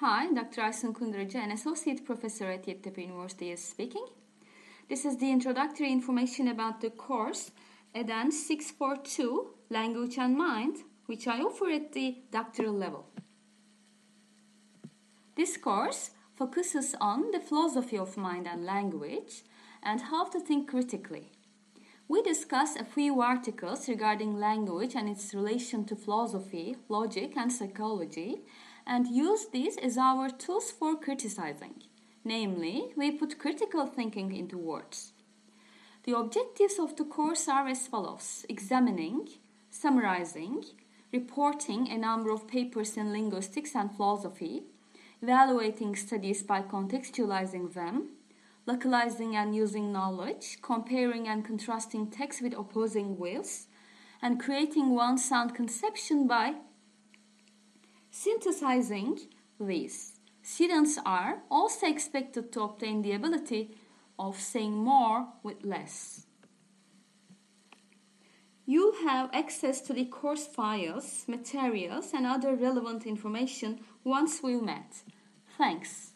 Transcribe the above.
Hi, Dr. Aysun Kunduracı, an associate professor at Yeditepe University is speaking. This is the introductory information about the course EDEN 642 Language and Mind, which I offer at the doctoral level. This course focuses on the philosophy of mind and language and how to think critically. We discuss a few articles regarding language and its relation to philosophy, logic, and psychology, and use these as our tools for criticizing. Namely, we put critical thinking into words. The objectives of the course are as follows examining, summarizing, reporting a number of papers in linguistics and philosophy, evaluating studies by contextualizing them, localizing and using knowledge, comparing and contrasting texts with opposing views, and creating one sound conception by synthesizing these. Students are also expected to obtain the ability of saying more with less. You'll have access to the course files, materials, and other relevant information once we've met. Thanks.